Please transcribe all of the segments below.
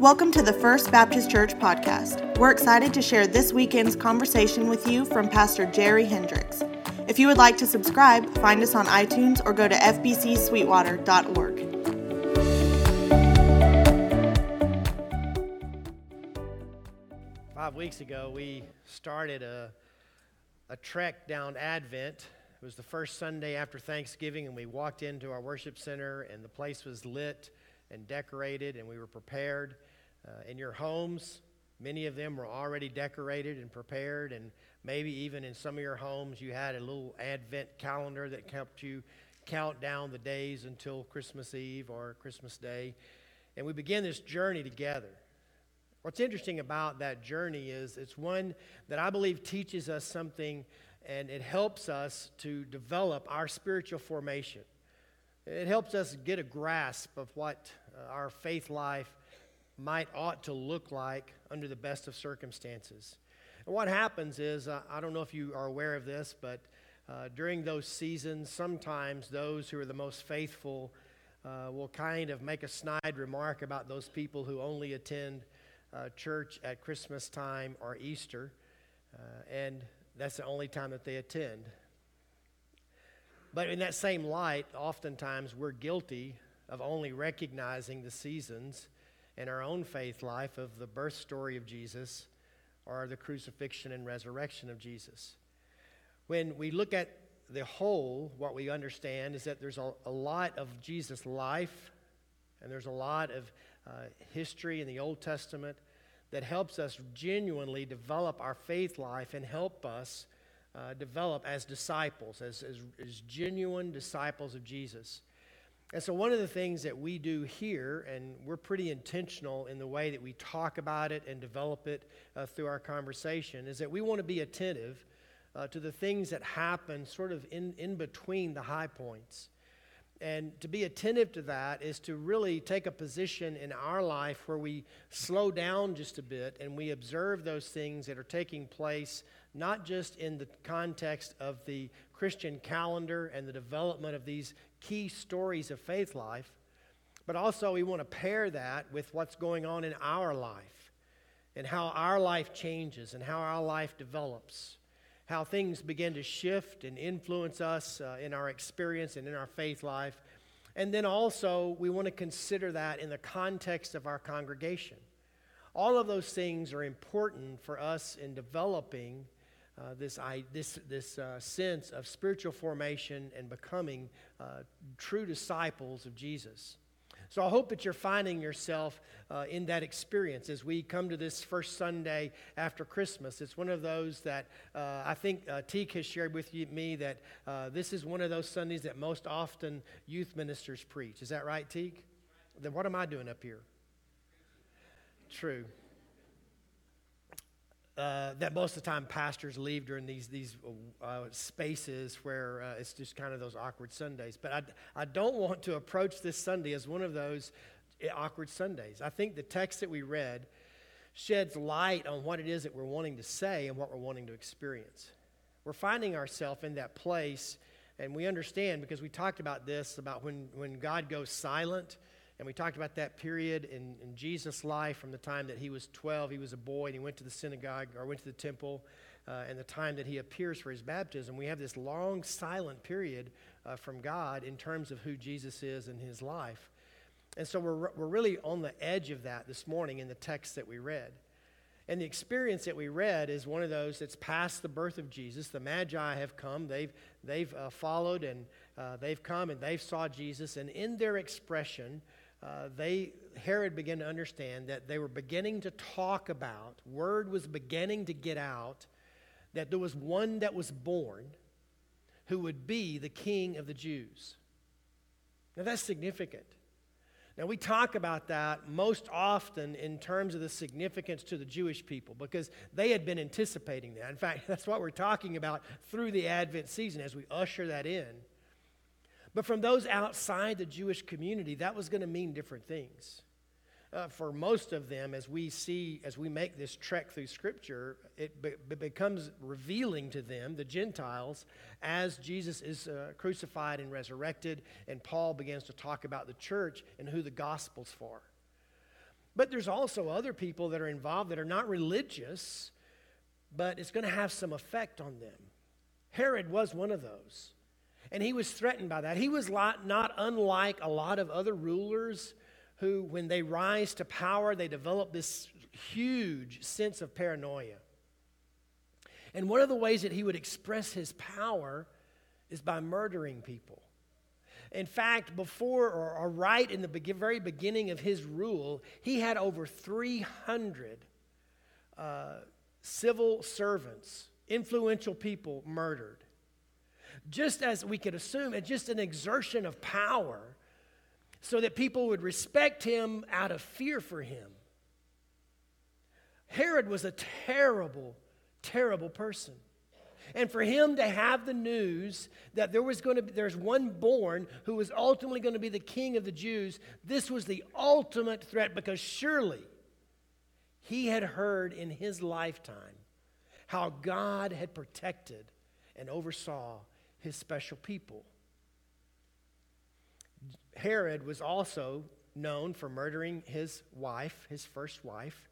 Welcome to the First Baptist Church podcast. We're excited to share this weekend's conversation with you from Pastor Jerry Hendricks. If you would like to subscribe, find us on iTunes or go to fbcsweetwater.org. Five weeks ago, we started a, a trek down Advent. It was the first Sunday after Thanksgiving, and we walked into our worship center, and the place was lit and decorated, and we were prepared. Uh, in your homes, many of them were already decorated and prepared, and maybe even in some of your homes, you had a little Advent calendar that helped you count down the days until Christmas Eve or Christmas Day. And we begin this journey together. What's interesting about that journey is it's one that I believe teaches us something and it helps us to develop our spiritual formation. It helps us get a grasp of what uh, our faith life might ought to look like under the best of circumstances. And what happens is, uh, I don't know if you are aware of this, but uh, during those seasons, sometimes those who are the most faithful uh, will kind of make a snide remark about those people who only attend uh, church at Christmas time or Easter, uh, and that's the only time that they attend. But in that same light, oftentimes we're guilty of only recognizing the seasons in our own faith life of the birth story of Jesus or the crucifixion and resurrection of Jesus. When we look at the whole, what we understand is that there's a, a lot of Jesus' life and there's a lot of uh, history in the Old Testament that helps us genuinely develop our faith life and help us uh, develop as disciples, as, as, as genuine disciples of Jesus. And so, one of the things that we do here, and we're pretty intentional in the way that we talk about it and develop it uh, through our conversation, is that we want to be attentive uh, to the things that happen sort of in, in between the high points. And to be attentive to that is to really take a position in our life where we slow down just a bit and we observe those things that are taking place, not just in the context of the Christian calendar and the development of these key stories of faith life, but also we want to pair that with what's going on in our life and how our life changes and how our life develops how things begin to shift and influence us uh, in our experience and in our faith life. And then also, we want to consider that in the context of our congregation. All of those things are important for us in developing uh, this, I, this, this uh, sense of spiritual formation and becoming uh, true disciples of Jesus. So I hope that you're finding yourself uh, in that experience as we come to this first Sunday after Christmas. It's one of those that uh, I think uh, Teek has shared with you, me that this is one of those Sundays that most often youth ministers preach. Is that right, Teek? Then what am I doing up here? True. Uh, that most of the time pastors leave during these these uh, spaces where uh, it's just kind of those awkward Sundays. But I, I don't want to approach this Sunday as one of those eh, awkward Sundays. I think the text that we read sheds light on what it is that we're wanting to say and what we're wanting to experience. We're finding ourselves in that place, and we understand because we talked about this about when, when God goes silent and we talked about that period in, in Jesus' life from the time that he was 12, he was a boy, and he went to the synagogue or went to the temple, uh, and the time that he appears for his baptism. We have this long, silent period uh, from God in terms of who Jesus is in his life. And so we're, we're really on the edge of that this morning in the text that we read. And the experience that we read is one of those that's past the birth of Jesus. The Magi have come, they've, they've uh, followed, and uh, they've come and they've saw Jesus. And in their expression, uh, they Herod began to understand that they were beginning to talk about, word was beginning to get out that there was one that was born who would be the king of the Jews. Now that's significant. Now, we talk about that most often in terms of the significance to the Jewish people because they had been anticipating that. In fact, that's what we're talking about through the Advent season as we usher that in. But from those outside the Jewish community, that was going to mean different things. Uh, for most of them, as we see, as we make this trek through Scripture, it, be- becomes revealing to them, the Gentiles, as Jesus is uh, crucified and resurrected, and Paul begins to talk about the church and who the gospel's for. But there's also other people that are involved that are not religious, but it's going to have some effect on them. Herod was one of those. And he was threatened by that. He was not unlike a lot of other rulers who, when they rise to power, they develop this huge sense of paranoia. And one of the ways that he would express his power is by murdering people. In fact, before or, right in the very beginning of his rule, he had over 300 uh, civil servants, influential people murdered. Just as we could assume, it's just an exertion of power so that people would respect him out of fear for him. Herod was a terrible, terrible person. And for him to have the news that there was going to be, there's one born who was ultimately going to be the king of the Jews, this was the ultimate threat because surely he had heard in his lifetime how God had protected and oversaw his special people. Herod was also known for murdering his wife, his first wife,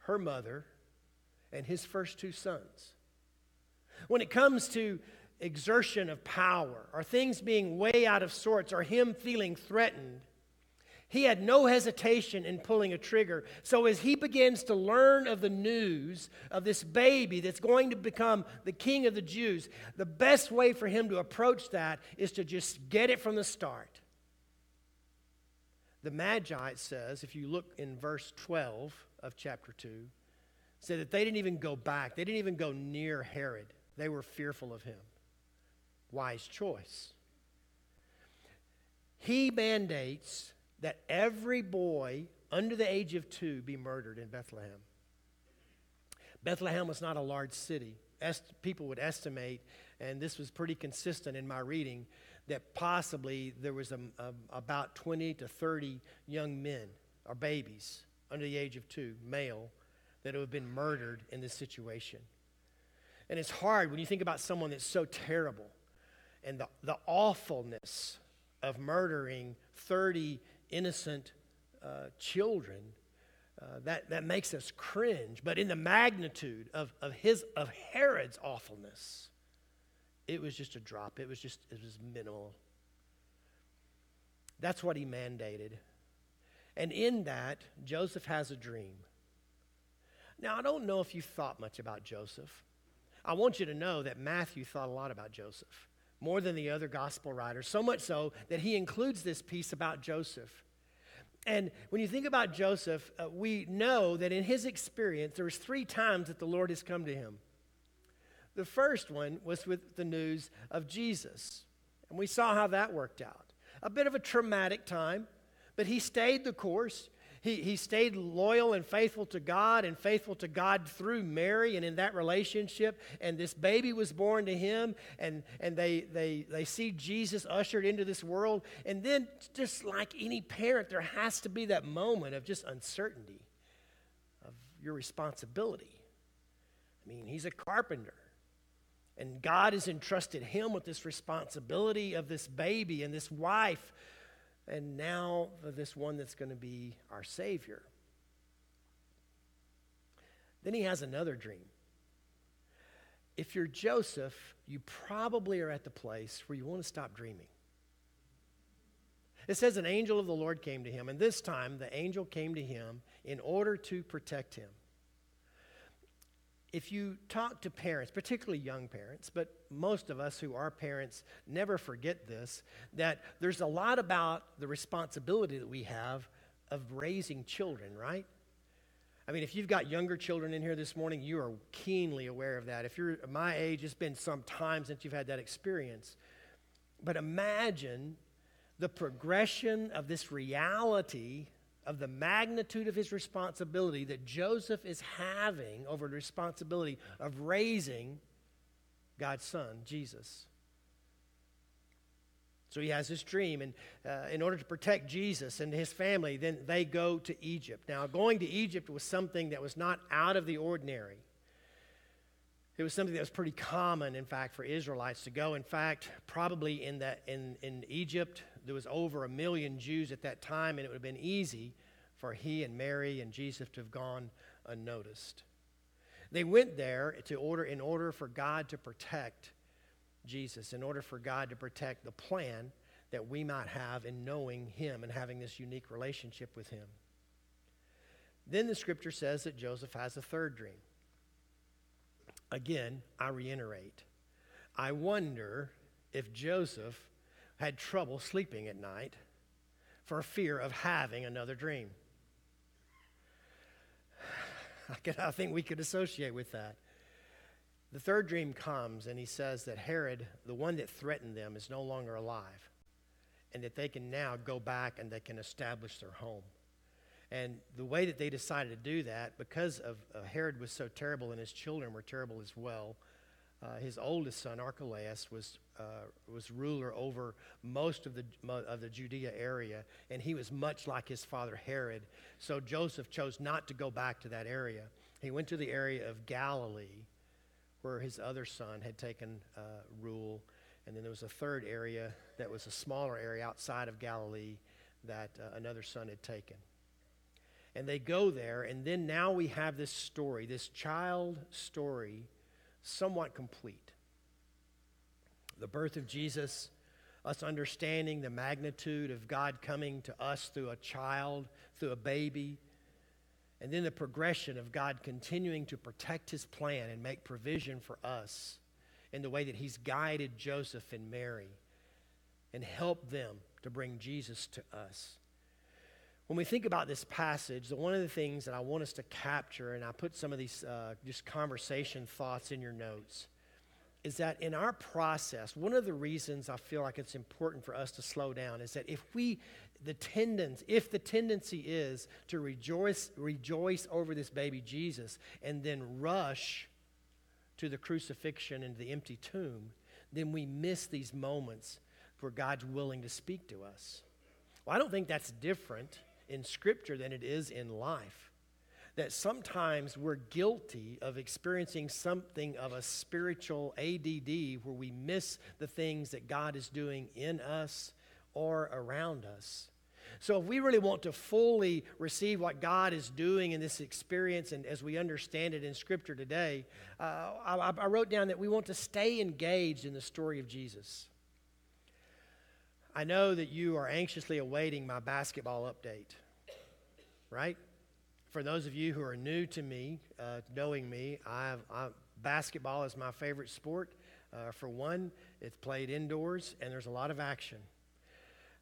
her mother, and his first two sons. When it comes to exertion of power, or things being way out of sorts, or him feeling threatened, he had no hesitation in pulling a trigger. So, as he begins to learn of the news of this baby that's going to become the king of the Jews, the best way for him to approach that is to just get it from the start. The Magi, it says, if you look in verse 12 of chapter 2, said that they didn't even go back, they didn't even go near Herod. They were fearful of him. Wise choice. He mandates that every boy under the age of two be murdered in Bethlehem. Bethlehem was not a large city. Est- people would estimate, and this was pretty consistent in my reading, that possibly there was a, a, about 20 to 30 young men or babies under the age of two, male, that would have been murdered in this situation. And it's hard when you think about someone that's so terrible and the, the awfulness of murdering 30 innocent uh, children, uh, that, that makes us cringe. But in the magnitude of, of, his, of Herod's awfulness, it was just a drop. It was just, it was minimal. That's what he mandated. And in that, Joseph has a dream. Now, I don't know if you thought much about Joseph. I want you to know that Matthew thought a lot about Joseph more than the other gospel writers, so much so that he includes this piece about Joseph. And when you think about Joseph, uh, we know that in his experience, there was three times that the Lord has come to him. The first one was with the news of Jesus, and we saw how that worked out. A bit of a traumatic time, but he stayed the course. He, he stayed loyal and faithful to God and faithful to God through Mary and in that relationship. And this baby was born to him, and, and they, they, they see Jesus ushered into this world. And then, just like any parent, there has to be that moment of just uncertainty of your responsibility. I mean, he's a carpenter. And God has entrusted him with this responsibility of this baby and this wife and now this one that's going to be our Savior. Then he has another dream. If you're Joseph, you probably are at the place where you want to stop dreaming. It says an angel of the Lord came to him, and this time the angel came to him in order to protect him if you talk to parents, particularly young parents, but most of us who are parents never forget this, that there's a lot about the responsibility that we have of raising children, right? I mean, if you've got younger children in here this morning, you are keenly aware of that. If you're my age, it's been some time since you've had that experience. But imagine the progression of this reality of the magnitude of his responsibility that Joseph is having over the responsibility of raising God's son, Jesus. So he has this dream, and uh, in order to protect Jesus and his family, then they go to Egypt. Now, going to Egypt was something that was not out of the ordinary. It was something that was pretty common, in fact, for Israelites to go. In fact, probably in, that, in, in Egypt, there was over a million Jews at that time, and it would have been easy for he and Mary and Jesus to have gone unnoticed. They went there to order in order for God to protect Jesus, in order for God to protect the plan that we might have in knowing him and having this unique relationship with him. Then the scripture says that Joseph has a third dream. Again, I reiterate. I wonder if Joseph had trouble sleeping at night for fear of having another dream. I think we could associate with that. The third dream comes, and he says that Herod, the one that threatened them, is no longer alive, and that they can now go back and they can establish their home. And the way that they decided to do that, because of uh, Herod was so terrible and his children were terrible as well, uh, his oldest son Archelaus was uh, was ruler over most of the of the Judea area, and he was much like his father Herod. So Joseph chose not to go back to that area. He went to the area of Galilee, where his other son had taken uh, rule, and then there was a third area that was a smaller area outside of Galilee that uh, another son had taken and they go there, and then now we have this story, this child story, somewhat complete. The birth of Jesus, us understanding the magnitude of God coming to us through a child, through a baby, and then the progression of God continuing to protect his plan and make provision for us in the way that he's guided Joseph and Mary and helped them to bring Jesus to us when we think about this passage, one of the things that I want us to capture, and I put some of these uh, just conversation thoughts in your notes, is that in our process, one of the reasons I feel like it's important for us to slow down is that if we, the tendency, if the tendency is to rejoice, rejoice over this baby Jesus and then rush to the crucifixion and the empty tomb, then we miss these moments where God's willing to speak to us. Well, I don't think that's different in Scripture than it is in life. That sometimes we're guilty of experiencing something of a spiritual ADD where we miss the things that God is doing in us or around us. So, if we really want to fully receive what God is doing in this experience and as we understand it in Scripture today, uh, I, I wrote down that we want to stay engaged in the story of Jesus. I know that you are anxiously awaiting my basketball update, right? For those of you who are new to me, uh, knowing me, I've, I, basketball is my favorite sport. Uh, for one, it's played indoors and there's a lot of action.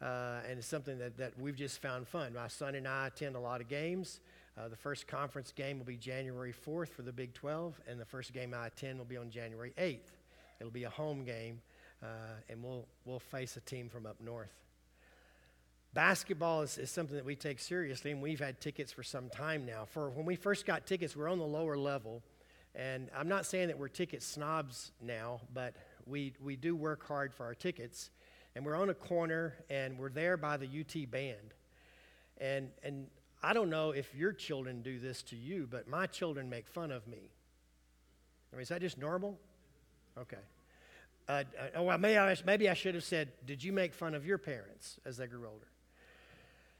Uh, and it's something that, that we've just found fun. My son and I attend a lot of games. Uh, the first conference game will be January 4th for the Big 12, and the first game I attend will be on January 8th. It'll be a home game uh, and we'll, we'll face a team from up north. Basketball is, is something that we take seriously, and we've had tickets for some time now. For when we first got tickets, we we're on the lower level, and I'm not saying that we're ticket snobs now, but we, we do work hard for our tickets. And we're on a corner, and we're there by the UT band. And, and I don't know if your children do this to you, but my children make fun of me. I mean, is that just normal? Okay. Uh, uh, well, maybe I, maybe I should have said, Did you make fun of your parents as they grew older?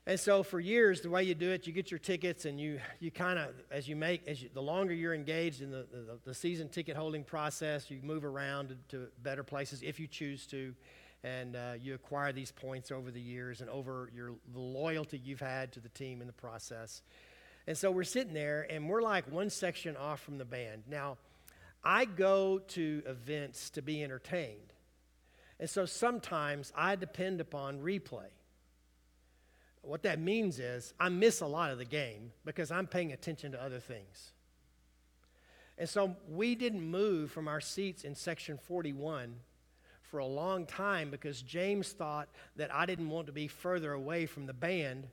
And so for years, the way you do it, you get your tickets and you, you kind of, as you make, as you, the longer you're engaged in the, the, the, season ticket holding process, you move around to, to better places if you choose to. And uh, you acquire these points over the years and over your, the loyalty you've had to the team in the process. And so we're sitting there and we're like one section off from the band. Now, I go to events to be entertained. And so sometimes I depend upon replay. What that means is I miss a lot of the game because I'm paying attention to other things. And so we didn't move from our seats in section 41 for a long time because James thought that I didn't want to be further away from the band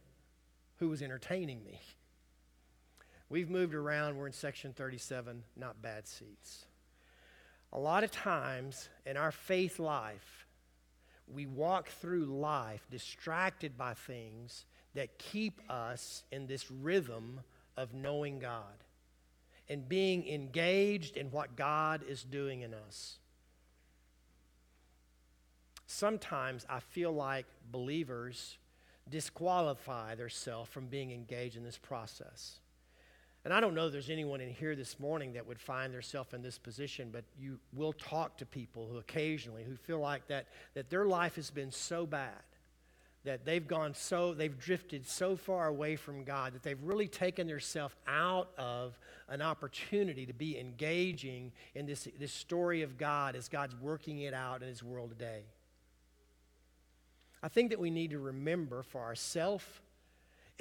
who was entertaining me. We've moved around. We're in section 37, not bad seats. A lot of times in our faith life, we walk through life distracted by things that keep us in this rhythm of knowing God and being engaged in what God is doing in us. Sometimes I feel like believers disqualify themselves from being engaged in this process. And I don't know there's anyone in here this morning that would find themselves in this position, but you will talk to people who occasionally who feel like that, that their life has been so bad that they've gone so, they've drifted so far away from God that they've really taken themselves out of an opportunity to be engaging in this, this story of God as God's working it out in His world today. I think that we need to remember for ourselves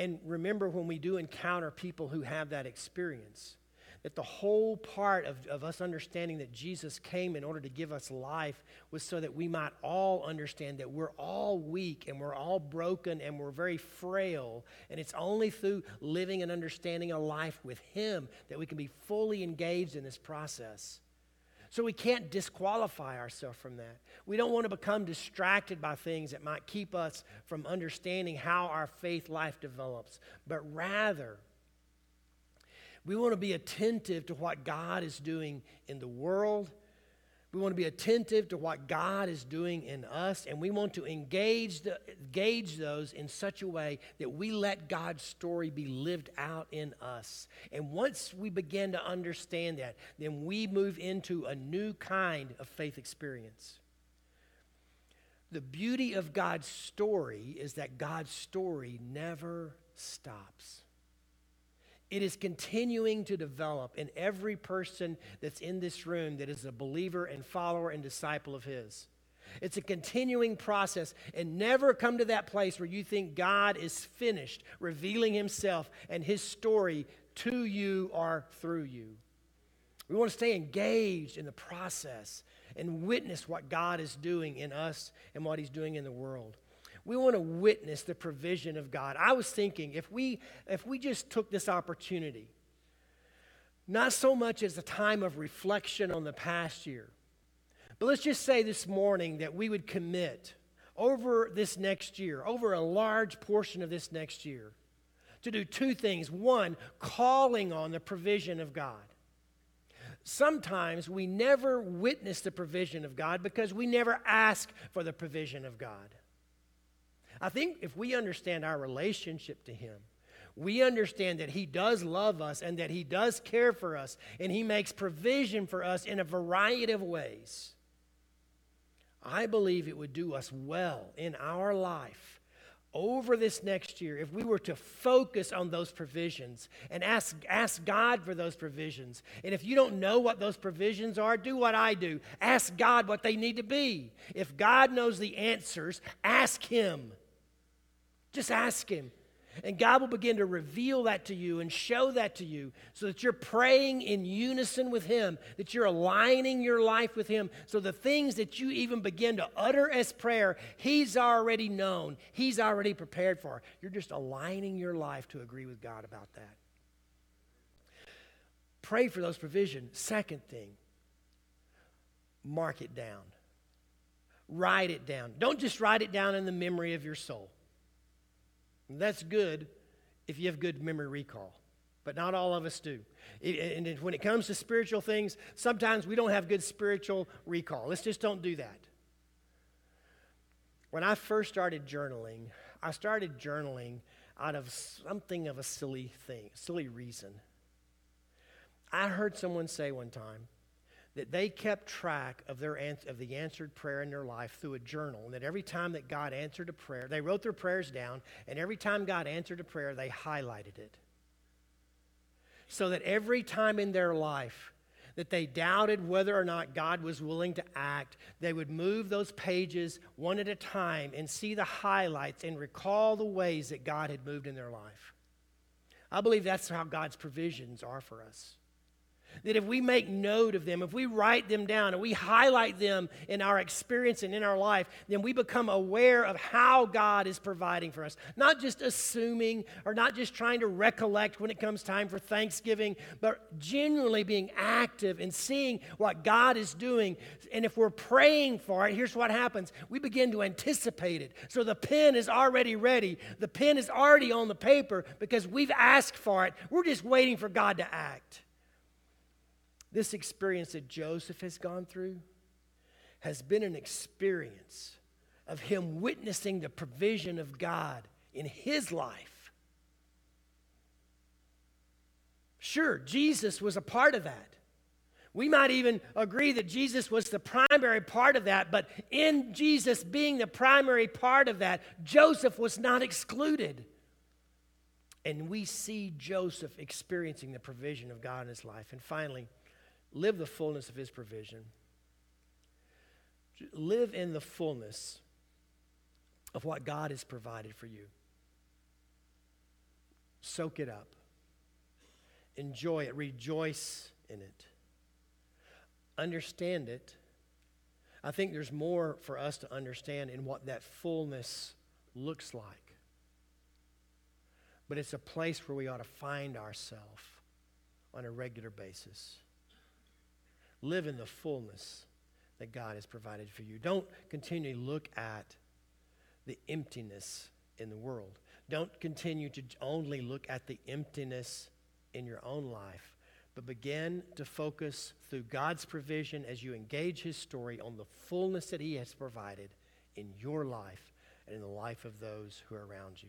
and remember when we do encounter people who have that experience that the whole part of, of us understanding that Jesus came in order to give us life was so that we might all understand that we're all weak and we're all broken and we're very frail. And it's only through living and understanding a life with Him that we can be fully engaged in this process. So we can't disqualify ourselves from that. We don't want to become distracted by things that might keep us from understanding how our faith life develops, but rather, we want to be attentive to what God is doing in the world. We want to be attentive to what God is doing in us, and we want to engage, the, engage those in such a way that we let God's story be lived out in us. And once we begin to understand that, then we move into a new kind of faith experience. The beauty of God's story is that God's story never stops. It is continuing to develop in every person that's in this room that is a believer and follower and disciple of His. It's a continuing process, and never come to that place where you think God is finished revealing Himself and His story to you or through you. We want to stay engaged in the process and witness what God is doing in us and what He's doing in the world. We want to witness the provision of God. I was thinking if we if we just took this opportunity, not so much as a time of reflection on the past year, but let's just say this morning that we would commit over this next year, over a large portion of this next year, to do two things. One, calling on the provision of God. Sometimes we never witness the provision of God because we never ask for the provision of God. I think if we understand our relationship to Him, we understand that He does love us and that He does care for us and He makes provision for us in a variety of ways. I believe it would do us well in our life over this next year if we were to focus on those provisions and ask, ask God for those provisions. And if you don't know what those provisions are, do what I do ask God what they need to be. If God knows the answers, ask Him. Just ask Him. And God will begin to reveal that to you and show that to you so that you're praying in unison with Him, that you're aligning your life with Him. So the things that you even begin to utter as prayer, He's already known, He's already prepared for. You're just aligning your life to agree with God about that. Pray for those provisions. Second thing, mark it down, write it down. Don't just write it down in the memory of your soul. That's good if you have good memory recall, but not all of us do. And when it comes to spiritual things, sometimes we don't have good spiritual recall. Let's just don't do that. When I first started journaling, I started journaling out of something of a silly thing, silly reason. I heard someone say one time, that they kept track of, their, of the answered prayer in their life through a journal. And that every time that God answered a prayer, they wrote their prayers down, and every time God answered a prayer, they highlighted it. So that every time in their life that they doubted whether or not God was willing to act, they would move those pages one at a time and see the highlights and recall the ways that God had moved in their life. I believe that's how God's provisions are for us. That if we make note of them, if we write them down and we highlight them in our experience and in our life, then we become aware of how God is providing for us. Not just assuming or not just trying to recollect when it comes time for Thanksgiving, but genuinely being active and seeing what God is doing. And if we're praying for it, here's what happens we begin to anticipate it. So the pen is already ready, the pen is already on the paper because we've asked for it. We're just waiting for God to act. This experience that Joseph has gone through has been an experience of him witnessing the provision of God in his life. Sure, Jesus was a part of that. We might even agree that Jesus was the primary part of that, but in Jesus being the primary part of that, Joseph was not excluded. And we see Joseph experiencing the provision of God in his life. And finally, live the fullness of his provision. Live in the fullness of what God has provided for you. Soak it up. Enjoy it. Rejoice in it. Understand it. I think there's more for us to understand in what that fullness looks like. But it's a place where we ought to find ourselves on a regular basis. Live in the fullness that God has provided for you. Don't continually look at the emptiness in the world. Don't continue to only look at the emptiness in your own life, but begin to focus through God's provision as you engage His story on the fullness that He has provided in your life and in the life of those who are around you.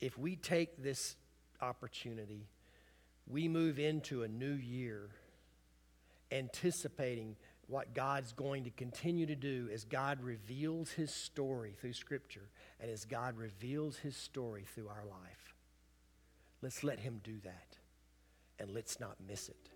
If we take this opportunity, we move into a new year anticipating what God's going to continue to do as God reveals his story through Scripture and as God reveals his story through our life. Let's let him do that and let's not miss it.